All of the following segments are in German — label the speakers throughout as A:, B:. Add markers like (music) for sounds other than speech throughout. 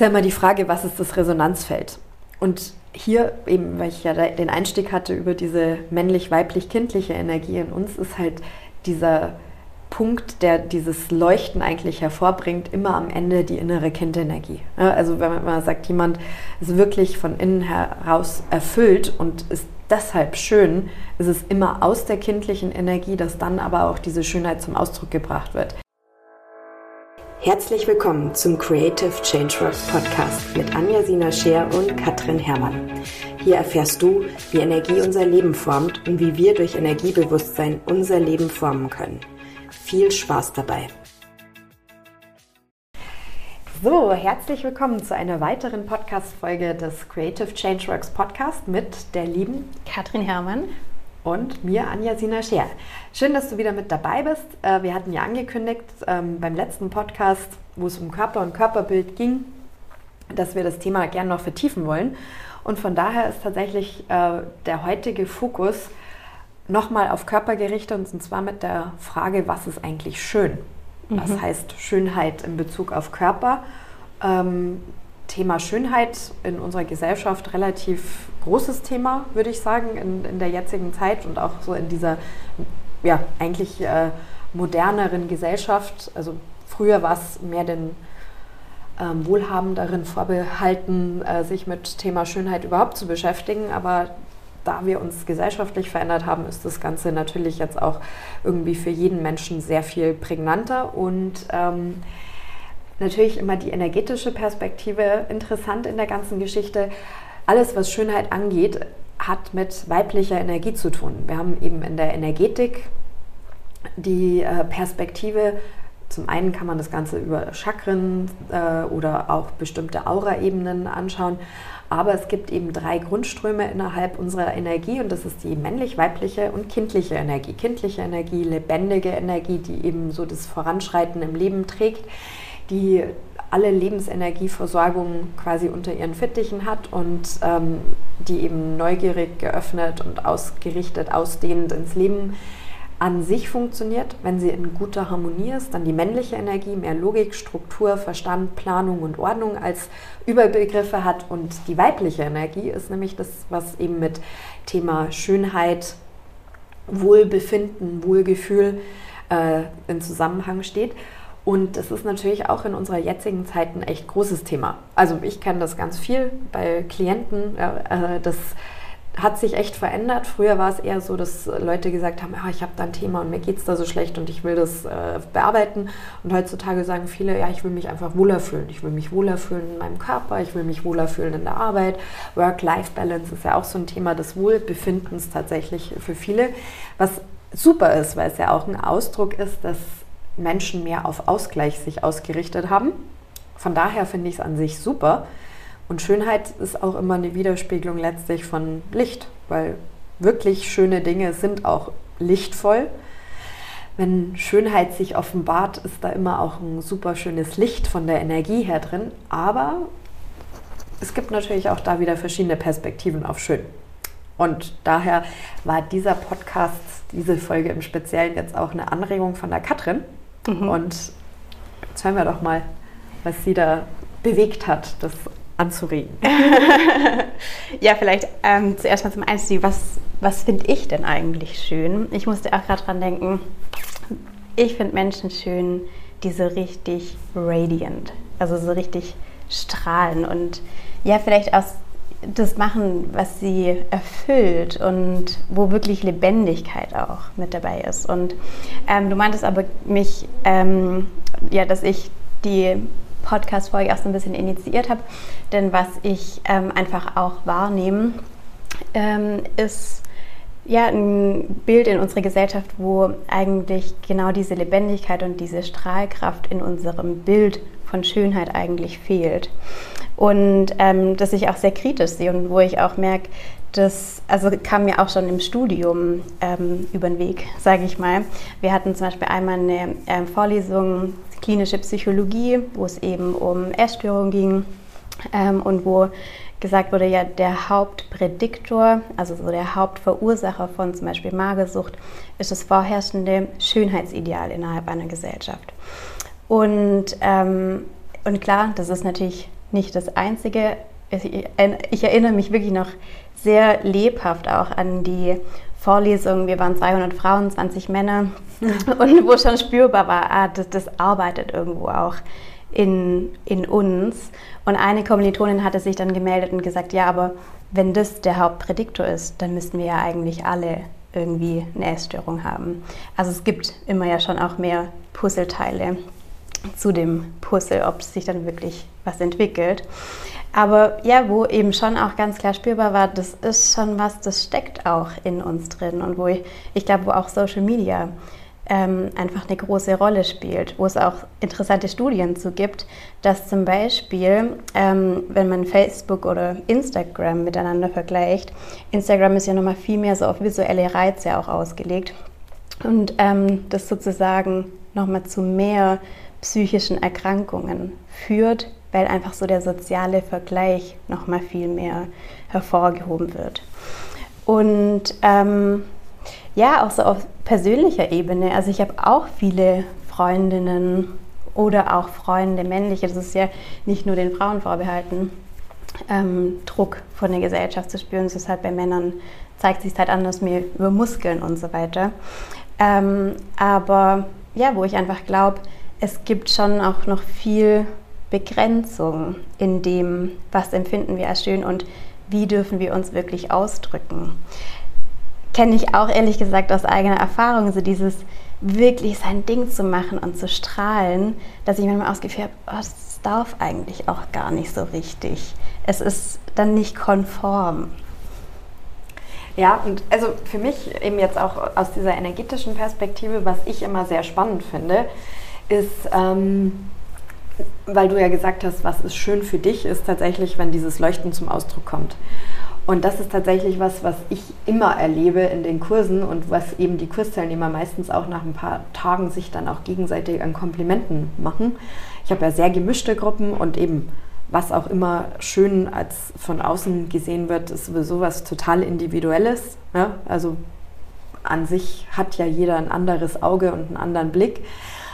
A: ist ja immer die Frage, was ist das Resonanzfeld? Und hier, eben weil ich ja den Einstieg hatte über diese männlich-weiblich-kindliche Energie in uns, ist halt dieser Punkt, der dieses Leuchten eigentlich hervorbringt, immer am Ende die innere Kindenergie. Also wenn man sagt, jemand ist wirklich von innen heraus erfüllt und ist deshalb schön, ist es immer aus der kindlichen Energie, dass dann aber auch diese Schönheit zum Ausdruck gebracht wird.
B: Herzlich willkommen zum Creative Changeworks Podcast mit Anja Sina Scher und Katrin Herrmann. Hier erfährst du, wie Energie unser Leben formt und wie wir durch Energiebewusstsein unser Leben formen können. Viel Spaß dabei!
A: So, herzlich willkommen zu einer weiteren Podcast-Folge des Creative Changeworks Podcast mit der lieben
C: Katrin Herrmann
A: und mir, Anja Sina Scher. Schön, dass du wieder mit dabei bist. Äh, wir hatten ja angekündigt ähm, beim letzten Podcast, wo es um Körper und Körperbild ging, dass wir das Thema gerne noch vertiefen wollen. Und von daher ist tatsächlich äh, der heutige Fokus nochmal auf Körper gerichtet und zwar mit der Frage, was ist eigentlich schön? Was mhm. heißt Schönheit in Bezug auf Körper? Thema Schönheit in unserer Gesellschaft relativ großes Thema, würde ich sagen, in, in der jetzigen Zeit und auch so in dieser, ja, eigentlich äh, moderneren Gesellschaft. Also früher war es mehr den ähm, Wohlhabenderen vorbehalten, äh, sich mit Thema Schönheit überhaupt zu beschäftigen, aber da wir uns gesellschaftlich verändert haben, ist das Ganze natürlich jetzt auch irgendwie für jeden Menschen sehr viel prägnanter und ähm, natürlich immer die energetische Perspektive interessant in der ganzen Geschichte. Alles, was Schönheit angeht, hat mit weiblicher Energie zu tun. Wir haben eben in der Energetik die äh, Perspektive, zum einen kann man das Ganze über Chakren äh, oder auch bestimmte Aura-Ebenen anschauen, aber es gibt eben drei Grundströme innerhalb unserer Energie und das ist die männlich-weibliche und kindliche Energie. Kindliche Energie, lebendige Energie, die eben so das Voranschreiten im Leben trägt die alle Lebensenergieversorgung quasi unter ihren Fittichen hat und ähm, die eben neugierig, geöffnet und ausgerichtet, ausdehnend ins Leben an sich funktioniert, wenn sie in guter Harmonie ist, dann die männliche Energie mehr Logik, Struktur, Verstand, Planung und Ordnung als Überbegriffe hat und die weibliche Energie ist nämlich das, was eben mit Thema Schönheit, Wohlbefinden, Wohlgefühl äh, in Zusammenhang steht. Und es ist natürlich auch in unserer jetzigen Zeit ein echt großes Thema. Also ich kenne das ganz viel bei Klienten. Äh, das hat sich echt verändert. Früher war es eher so, dass Leute gesagt haben, ja, ich habe da ein Thema und mir geht es da so schlecht und ich will das äh, bearbeiten. Und heutzutage sagen viele, ja, ich will mich einfach wohler fühlen. Ich will mich wohler fühlen in meinem Körper, ich will mich wohler fühlen in der Arbeit. Work-Life-Balance ist ja auch so ein Thema des Wohlbefindens tatsächlich für viele. Was super ist, weil es ja auch ein Ausdruck ist, dass Menschen mehr auf Ausgleich sich ausgerichtet haben. Von daher finde ich es an sich super. Und Schönheit ist auch immer eine Widerspiegelung letztlich von Licht, weil wirklich schöne Dinge sind auch lichtvoll. Wenn Schönheit sich offenbart, ist da immer auch ein super schönes Licht von der Energie her drin. Aber es gibt natürlich auch da wieder verschiedene Perspektiven auf Schön. Und daher war dieser Podcast, diese Folge im Speziellen jetzt auch eine Anregung von der Katrin, Mhm. Und jetzt hören wir doch mal, was sie da bewegt hat, das anzuregen. (laughs)
C: ja, vielleicht ähm, zuerst mal zum Einstieg, was, was finde ich denn eigentlich schön? Ich musste auch gerade dran denken, ich finde Menschen schön, die so richtig radiant, also so richtig strahlen und ja, vielleicht aus das machen, was sie erfüllt und wo wirklich Lebendigkeit auch mit dabei ist. Und ähm, du meintest aber mich, ähm, ja, dass ich die Podcast-Folge auch so ein bisschen initiiert habe, denn was ich ähm, einfach auch wahrnehme, ähm, ist ja ein Bild in unserer Gesellschaft, wo eigentlich genau diese Lebendigkeit und diese Strahlkraft in unserem Bild von Schönheit eigentlich fehlt. Und ähm, das ich auch sehr kritisch sehe und wo ich auch merke, das also kam mir auch schon im Studium ähm, über den Weg, sage ich mal. Wir hatten zum Beispiel einmal eine äh, Vorlesung klinische Psychologie, wo es eben um Essstörungen ging ähm, und wo gesagt wurde, ja, der Hauptprädiktor, also so der Hauptverursacher von zum Beispiel Magersucht, ist das vorherrschende Schönheitsideal innerhalb einer Gesellschaft. Und, ähm, und klar, das ist natürlich nicht das Einzige. Ich erinnere mich wirklich noch sehr lebhaft auch an die Vorlesungen. Wir waren 200 Frauen, 20 Männer (laughs) und wo schon spürbar war, ah, das, das arbeitet irgendwo auch in, in uns. Und eine Kommilitonin hatte sich dann gemeldet und gesagt, ja, aber wenn das der Hauptprädiktor ist, dann müssten wir ja eigentlich alle irgendwie eine Essstörung haben. Also es gibt immer ja schon auch mehr Puzzleteile zu dem Puzzle, ob sich dann wirklich was entwickelt. Aber ja, wo eben schon auch ganz klar spürbar war, das ist schon was, das steckt auch in uns drin und wo ich, ich glaube, wo auch Social Media ähm, einfach eine große Rolle spielt, wo es auch interessante Studien zu gibt, dass zum Beispiel, ähm, wenn man Facebook oder Instagram miteinander vergleicht, Instagram ist ja nochmal viel mehr so auf visuelle Reize auch ausgelegt und ähm, das sozusagen nochmal zu mehr psychischen Erkrankungen führt, weil einfach so der soziale Vergleich nochmal viel mehr hervorgehoben wird. Und ähm, ja, auch so auf persönlicher Ebene. Also ich habe auch viele Freundinnen oder auch Freunde, männliche, das ist ja nicht nur den Frauen vorbehalten, ähm, Druck von der Gesellschaft zu spüren. Es ist halt bei Männern, zeigt sich halt anders mehr über Muskeln und so weiter. Ähm, aber ja, wo ich einfach glaube, es gibt schon auch noch viel Begrenzung in dem, was empfinden wir als schön und wie dürfen wir uns wirklich ausdrücken kenne ich auch ehrlich gesagt aus eigener Erfahrung, so dieses wirklich sein Ding zu machen und zu strahlen, dass ich manchmal ausgeführt habe, oh, das darf eigentlich auch gar nicht so richtig. Es ist dann nicht konform.
A: Ja, und also für mich eben jetzt auch aus dieser energetischen Perspektive, was ich immer sehr spannend finde, ist, ähm, weil du ja gesagt hast, was ist schön für dich, ist tatsächlich, wenn dieses Leuchten zum Ausdruck kommt. Und das ist tatsächlich was, was ich immer erlebe in den Kursen und was eben die Kursteilnehmer meistens auch nach ein paar Tagen sich dann auch gegenseitig an Komplimenten machen. Ich habe ja sehr gemischte Gruppen und eben was auch immer schön als von außen gesehen wird, ist sowieso was total Individuelles. Ne? Also an sich hat ja jeder ein anderes Auge und einen anderen Blick.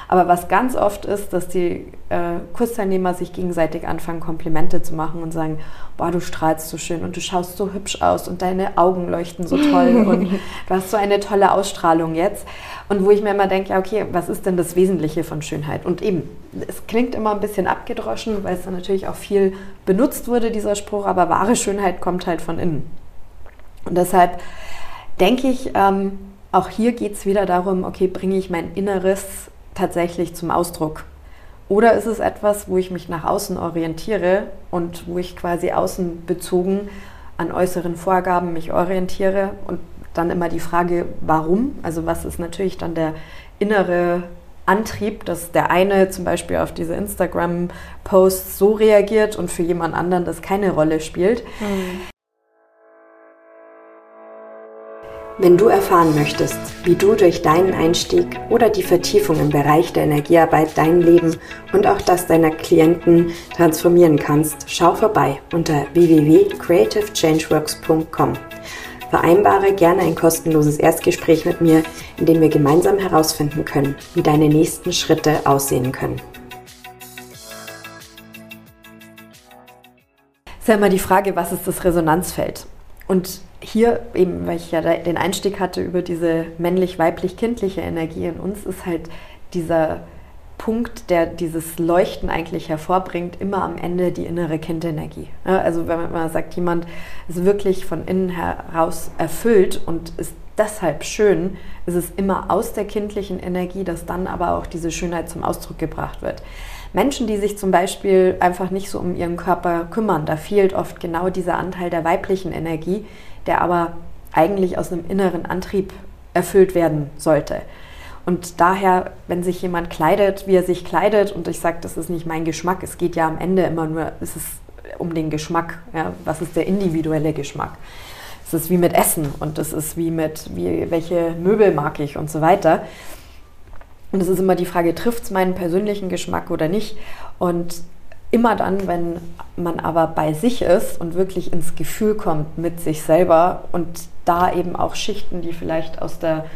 A: Aber was ganz oft ist, dass die äh, Kursteilnehmer sich gegenseitig anfangen, Komplimente zu machen und sagen, boah, du strahlst so schön und du schaust so hübsch aus und deine Augen leuchten so toll (laughs) und du hast so eine tolle Ausstrahlung jetzt. Und wo ich mir immer denke, ja, okay, was ist denn das Wesentliche von Schönheit? Und eben, es klingt immer ein bisschen abgedroschen, weil es dann natürlich auch viel benutzt wurde, dieser Spruch, aber wahre Schönheit kommt halt von innen. Und deshalb denke ich, ähm, auch hier geht es wieder darum, okay, bringe ich mein Inneres tatsächlich zum Ausdruck? Oder ist es etwas, wo ich mich nach außen orientiere und wo ich quasi außenbezogen an äußeren Vorgaben mich orientiere und dann immer die Frage, warum? Also was ist natürlich dann der innere Antrieb, dass der eine zum Beispiel auf diese Instagram-Posts so reagiert und für jemand anderen das keine Rolle spielt. Mhm.
B: Wenn du erfahren möchtest, wie du durch deinen Einstieg oder die Vertiefung im Bereich der Energiearbeit dein Leben und auch das deiner Klienten transformieren kannst, schau vorbei unter www.creativechangeworks.com. Vereinbare gerne ein kostenloses Erstgespräch mit mir, in dem wir gemeinsam herausfinden können, wie deine nächsten Schritte aussehen können.
A: Ist ja immer die Frage, was ist das Resonanzfeld? Und hier eben, weil ich ja den Einstieg hatte über diese männlich-weiblich-kindliche Energie in uns, ist halt dieser Punkt, der dieses Leuchten eigentlich hervorbringt, immer am Ende die innere Kindenergie. Also wenn man sagt, jemand ist wirklich von innen heraus erfüllt und ist deshalb schön, ist es immer aus der kindlichen Energie, dass dann aber auch diese Schönheit zum Ausdruck gebracht wird. Menschen, die sich zum Beispiel einfach nicht so um ihren Körper kümmern, da fehlt oft genau dieser Anteil der weiblichen Energie, der aber eigentlich aus einem inneren Antrieb erfüllt werden sollte. Und daher, wenn sich jemand kleidet, wie er sich kleidet, und ich sage, das ist nicht mein Geschmack, es geht ja am Ende immer nur, es ist um den Geschmack. Ja? Was ist der individuelle Geschmack? Es ist wie mit Essen und es ist wie mit, wie, welche Möbel mag ich und so weiter. Und es ist immer die Frage, trifft es meinen persönlichen Geschmack oder nicht? Und Immer dann, wenn man aber bei sich ist und wirklich ins Gefühl kommt mit sich selber und da eben auch Schichten, die vielleicht aus der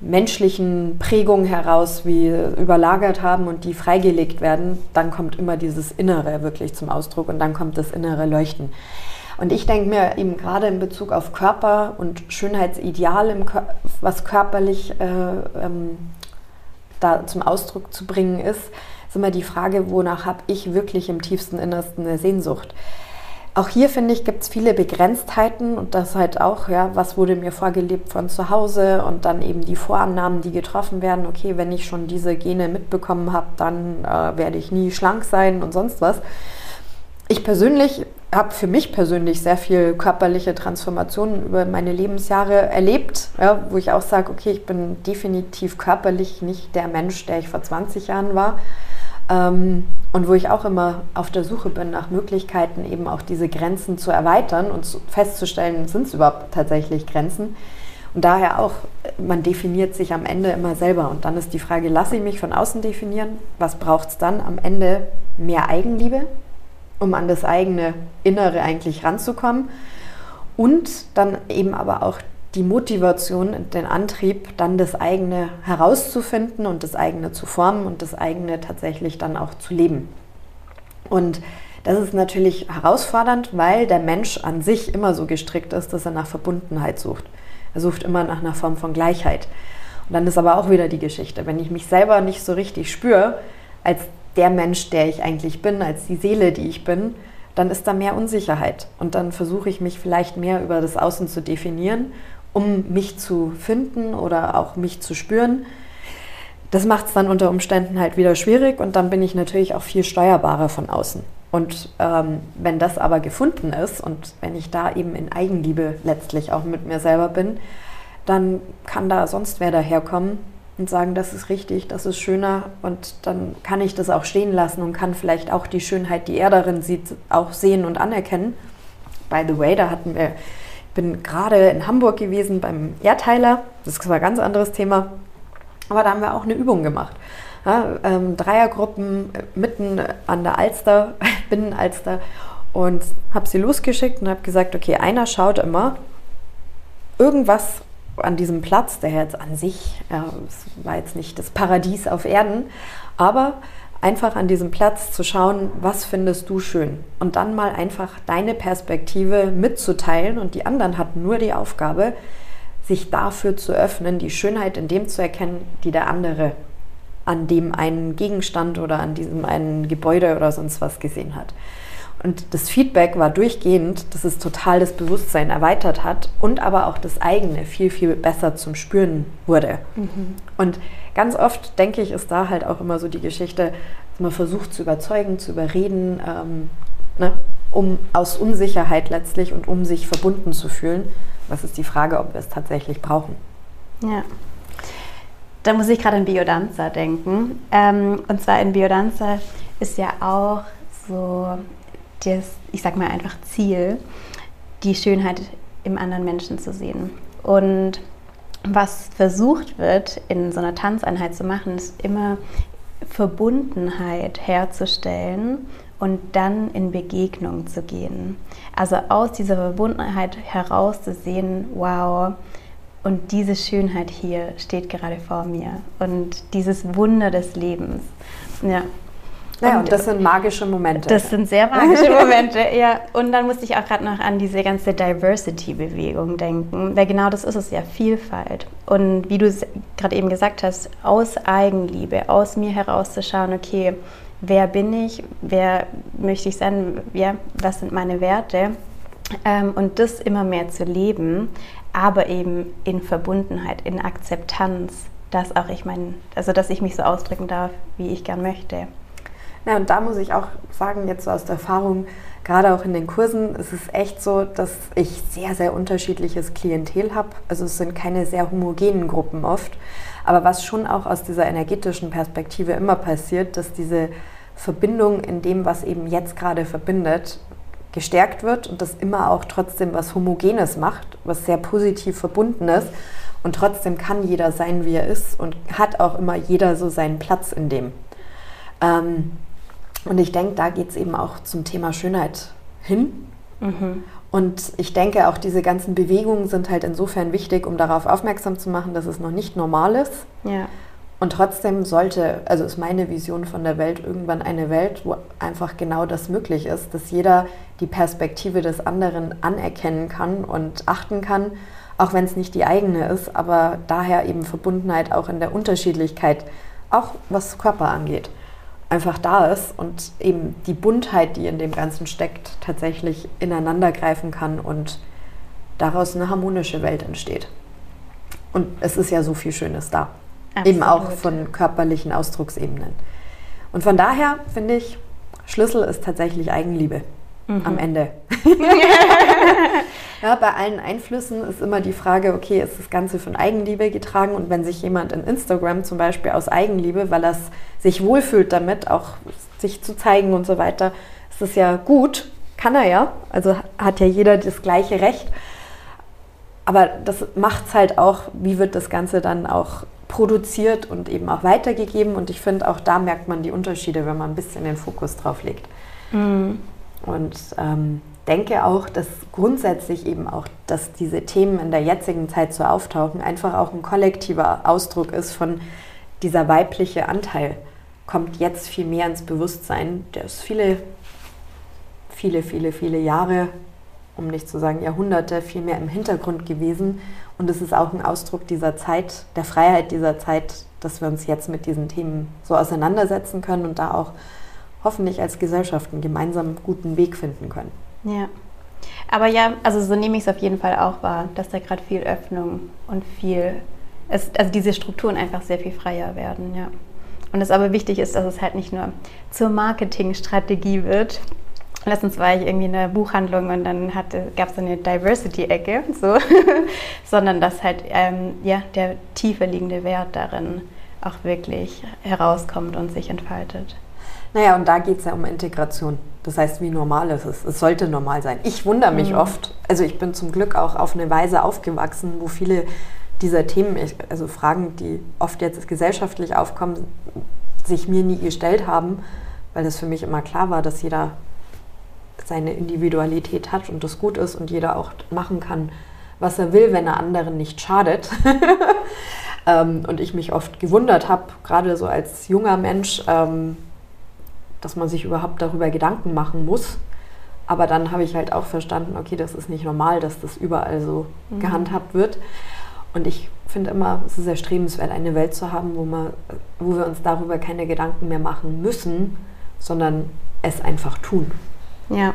A: menschlichen Prägungen heraus wie überlagert haben und die freigelegt werden, dann kommt immer dieses Innere wirklich zum Ausdruck und dann kommt das innere Leuchten. Und ich denke mir eben gerade in Bezug auf Körper und Schönheitsideal, was körperlich äh, ähm, da zum Ausdruck zu bringen ist, ist immer die Frage, wonach habe ich wirklich im tiefsten Innersten eine Sehnsucht. Auch hier finde ich, gibt es viele Begrenztheiten und das halt auch, ja, was wurde mir vorgelebt von zu Hause und dann eben die Vorannahmen, die getroffen werden. Okay, wenn ich schon diese Gene mitbekommen habe, dann äh, werde ich nie schlank sein und sonst was. Ich persönlich habe für mich persönlich sehr viel körperliche Transformationen über meine Lebensjahre erlebt, ja, wo ich auch sage, okay, ich bin definitiv körperlich nicht der Mensch, der ich vor 20 Jahren war. Ähm, und wo ich auch immer auf der Suche bin nach Möglichkeiten, eben auch diese Grenzen zu erweitern und zu, festzustellen, sind es überhaupt tatsächlich Grenzen. Und daher auch, man definiert sich am Ende immer selber. Und dann ist die Frage, lasse ich mich von außen definieren? Was braucht es dann am Ende? Mehr Eigenliebe, um an das eigene Innere eigentlich ranzukommen. Und dann eben aber auch die Motivation den Antrieb, dann das eigene herauszufinden und das eigene zu formen und das eigene tatsächlich dann auch zu leben. Und das ist natürlich herausfordernd, weil der Mensch an sich immer so gestrickt ist, dass er nach Verbundenheit sucht. Er sucht immer nach einer Form von Gleichheit. Und dann ist aber auch wieder die Geschichte, wenn ich mich selber nicht so richtig spüre, als der Mensch, der ich eigentlich bin, als die Seele, die ich bin, dann ist da mehr Unsicherheit. Und dann versuche ich mich vielleicht mehr über das Außen zu definieren um mich zu finden oder auch mich zu spüren. Das macht es dann unter Umständen halt wieder schwierig und dann bin ich natürlich auch viel steuerbarer von außen. Und ähm, wenn das aber gefunden ist und wenn ich da eben in Eigenliebe letztlich auch mit mir selber bin, dann kann da sonst wer daherkommen und sagen, das ist richtig, das ist schöner und dann kann ich das auch stehen lassen und kann vielleicht auch die Schönheit, die er darin sieht, auch sehen und anerkennen. By the way, da hatten wir bin gerade in Hamburg gewesen beim Erdteiler. Das war ein ganz anderes Thema. Aber da haben wir auch eine Übung gemacht. Ja, ähm, Dreiergruppen mitten an der Alster, (laughs) Binnenalster. Und habe sie losgeschickt und habe gesagt, okay, einer schaut immer irgendwas an diesem Platz, der jetzt an sich, ja, war jetzt nicht das Paradies auf Erden, aber einfach an diesem Platz zu schauen, was findest du schön und dann mal einfach deine Perspektive mitzuteilen und die anderen hatten nur die Aufgabe, sich dafür zu öffnen, die Schönheit in dem zu erkennen, die der andere an dem einen Gegenstand oder an diesem einen Gebäude oder sonst was gesehen hat. Und das Feedback war durchgehend, dass es total das Bewusstsein erweitert hat und aber auch das eigene viel, viel besser zum Spüren wurde. Mhm. Und ganz oft, denke ich, ist da halt auch immer so die Geschichte, dass man versucht zu überzeugen, zu überreden, ähm, ne, um aus Unsicherheit letztlich und um sich verbunden zu fühlen. Was ist die Frage, ob wir es tatsächlich brauchen?
C: Ja. Da muss ich gerade an Biodanza denken. Ähm, und zwar in Biodanza ist ja auch so das, ich sag mal einfach Ziel, die Schönheit im anderen Menschen zu sehen. Und was versucht wird, in so einer Tanzeinheit zu machen, ist immer Verbundenheit herzustellen und dann in Begegnung zu gehen. Also aus dieser Verbundenheit heraus zu sehen, wow, und diese Schönheit hier steht gerade vor mir und dieses Wunder des Lebens. Ja,
A: naja, und das sind magische Momente.
C: Das sind sehr magische Momente, (laughs) ja. Und dann musste ich auch gerade noch an diese ganze Diversity-Bewegung denken, weil genau das ist es ja, Vielfalt. Und wie du gerade eben gesagt hast, aus Eigenliebe, aus mir herauszuschauen, okay, wer bin ich, wer möchte ich sein, ja, was sind meine Werte ähm, und das immer mehr zu leben, aber eben in Verbundenheit, in Akzeptanz, dass auch ich mein, also dass ich mich so ausdrücken darf, wie ich gern möchte.
A: Ja, und da muss ich auch sagen, jetzt so aus der Erfahrung, gerade auch in den Kursen, ist es echt so, dass ich sehr, sehr unterschiedliches Klientel habe. Also es sind keine sehr homogenen Gruppen oft. Aber was schon auch aus dieser energetischen Perspektive immer passiert, dass diese Verbindung in dem, was eben jetzt gerade verbindet, gestärkt wird und das immer auch trotzdem was Homogenes macht, was sehr positiv verbunden ist. Und trotzdem kann jeder sein, wie er ist und hat auch immer jeder so seinen Platz in dem. Ähm, und ich denke, da geht es eben auch zum Thema Schönheit hin. Mhm. Und ich denke, auch diese ganzen Bewegungen sind halt insofern wichtig, um darauf aufmerksam zu machen, dass es noch nicht normal ist.
C: Ja.
A: Und trotzdem sollte, also ist meine Vision von der Welt irgendwann eine Welt, wo einfach genau das möglich ist, dass jeder die Perspektive des anderen anerkennen kann und achten kann, auch wenn es nicht die eigene ist, aber daher eben Verbundenheit auch in der Unterschiedlichkeit, auch was Körper angeht, einfach da ist und eben die Buntheit, die in dem Ganzen steckt, tatsächlich ineinander greifen kann und daraus eine harmonische Welt entsteht. Und es ist ja so viel Schönes da. Absolut. Eben auch von körperlichen Ausdrucksebenen. Und von daher finde ich, Schlüssel ist tatsächlich Eigenliebe mhm. am Ende. (laughs) ja, bei allen Einflüssen ist immer die Frage, okay, ist das Ganze von Eigenliebe getragen? Und wenn sich jemand in Instagram zum Beispiel aus Eigenliebe, weil er sich wohlfühlt damit, auch sich zu zeigen und so weiter, ist das ja gut, kann er ja. Also hat ja jeder das gleiche Recht. Aber das macht es halt auch, wie wird das Ganze dann auch produziert und eben auch weitergegeben. Und ich finde, auch da merkt man die Unterschiede, wenn man ein bisschen den Fokus drauf legt. Mhm. Und ähm, denke auch, dass grundsätzlich eben auch, dass diese Themen in der jetzigen Zeit so auftauchen, einfach auch ein kollektiver Ausdruck ist von dieser weibliche Anteil kommt jetzt viel mehr ins Bewusstsein. Der ist viele, viele, viele, viele Jahre, um nicht zu sagen Jahrhunderte, viel mehr im Hintergrund gewesen. Und es ist auch ein Ausdruck dieser Zeit, der Freiheit dieser Zeit, dass wir uns jetzt mit diesen Themen so auseinandersetzen können und da auch hoffentlich als Gesellschaft einen gemeinsamen guten Weg finden können.
C: Ja. Aber ja, also so nehme ich es auf jeden Fall auch wahr, dass da gerade viel Öffnung und viel, es, also diese Strukturen einfach sehr viel freier werden, ja. Und es aber wichtig ist, dass es halt nicht nur zur Marketingstrategie wird. Letztens war ich irgendwie in der Buchhandlung und dann gab es eine Diversity-Ecke, so, (laughs) sondern dass halt ähm, ja, der tiefer liegende Wert darin auch wirklich herauskommt und sich entfaltet.
A: Naja, und da geht es ja um Integration. Das heißt, wie normal ist es? Es sollte normal sein. Ich wundere mich mhm. oft, also ich bin zum Glück auch auf eine Weise aufgewachsen, wo viele dieser Themen, also Fragen, die oft jetzt gesellschaftlich aufkommen, sich mir nie gestellt haben, weil es für mich immer klar war, dass jeder seine Individualität hat und das gut ist und jeder auch machen kann, was er will, wenn er anderen nicht schadet. (laughs) Ähm, und ich mich oft gewundert habe, gerade so als junger Mensch, ähm, dass man sich überhaupt darüber Gedanken machen muss. Aber dann habe ich halt auch verstanden, okay, das ist nicht normal, dass das überall so mhm. gehandhabt wird. Und ich finde immer, es ist erstrebenswert, eine Welt zu haben, wo, man, wo wir uns darüber keine Gedanken mehr machen müssen, sondern es einfach tun.
C: Ja.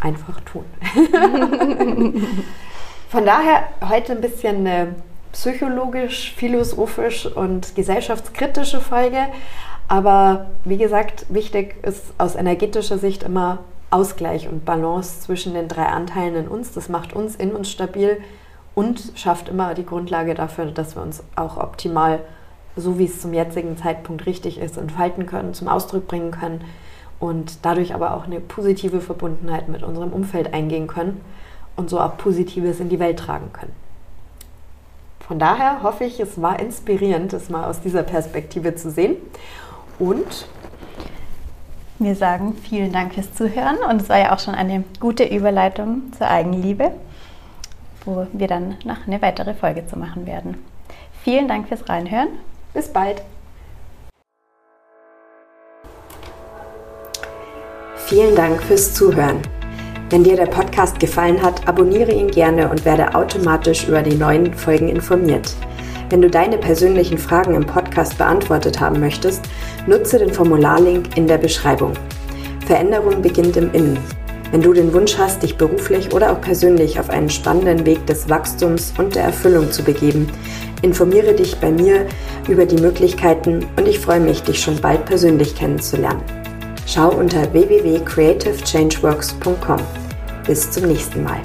A: Einfach tun. (laughs) Von daher heute ein bisschen eine psychologisch, philosophisch und gesellschaftskritische Folge. Aber wie gesagt, wichtig ist aus energetischer Sicht immer Ausgleich und Balance zwischen den drei Anteilen in uns. Das macht uns in uns stabil und schafft immer die Grundlage dafür, dass wir uns auch optimal, so wie es zum jetzigen Zeitpunkt richtig ist, entfalten können, zum Ausdruck bringen können und dadurch aber auch eine positive Verbundenheit mit unserem Umfeld eingehen können und so auch Positives in die Welt tragen können. Von daher hoffe ich, es war inspirierend, es mal aus dieser Perspektive zu sehen. Und
C: wir sagen vielen Dank fürs Zuhören und es war ja auch schon eine gute Überleitung zur Eigenliebe wo wir dann noch eine weitere Folge zu machen werden. Vielen Dank fürs Reinhören.
A: Bis bald.
B: Vielen Dank fürs Zuhören. Wenn dir der Podcast gefallen hat, abonniere ihn gerne und werde automatisch über die neuen Folgen informiert. Wenn du deine persönlichen Fragen im Podcast beantwortet haben möchtest, nutze den Formularlink in der Beschreibung. Veränderung beginnt im Innen. Wenn du den Wunsch hast, dich beruflich oder auch persönlich auf einen spannenden Weg des Wachstums und der Erfüllung zu begeben, informiere dich bei mir über die Möglichkeiten und ich freue mich, dich schon bald persönlich kennenzulernen. Schau unter www.creativechangeworks.com. Bis zum nächsten Mal.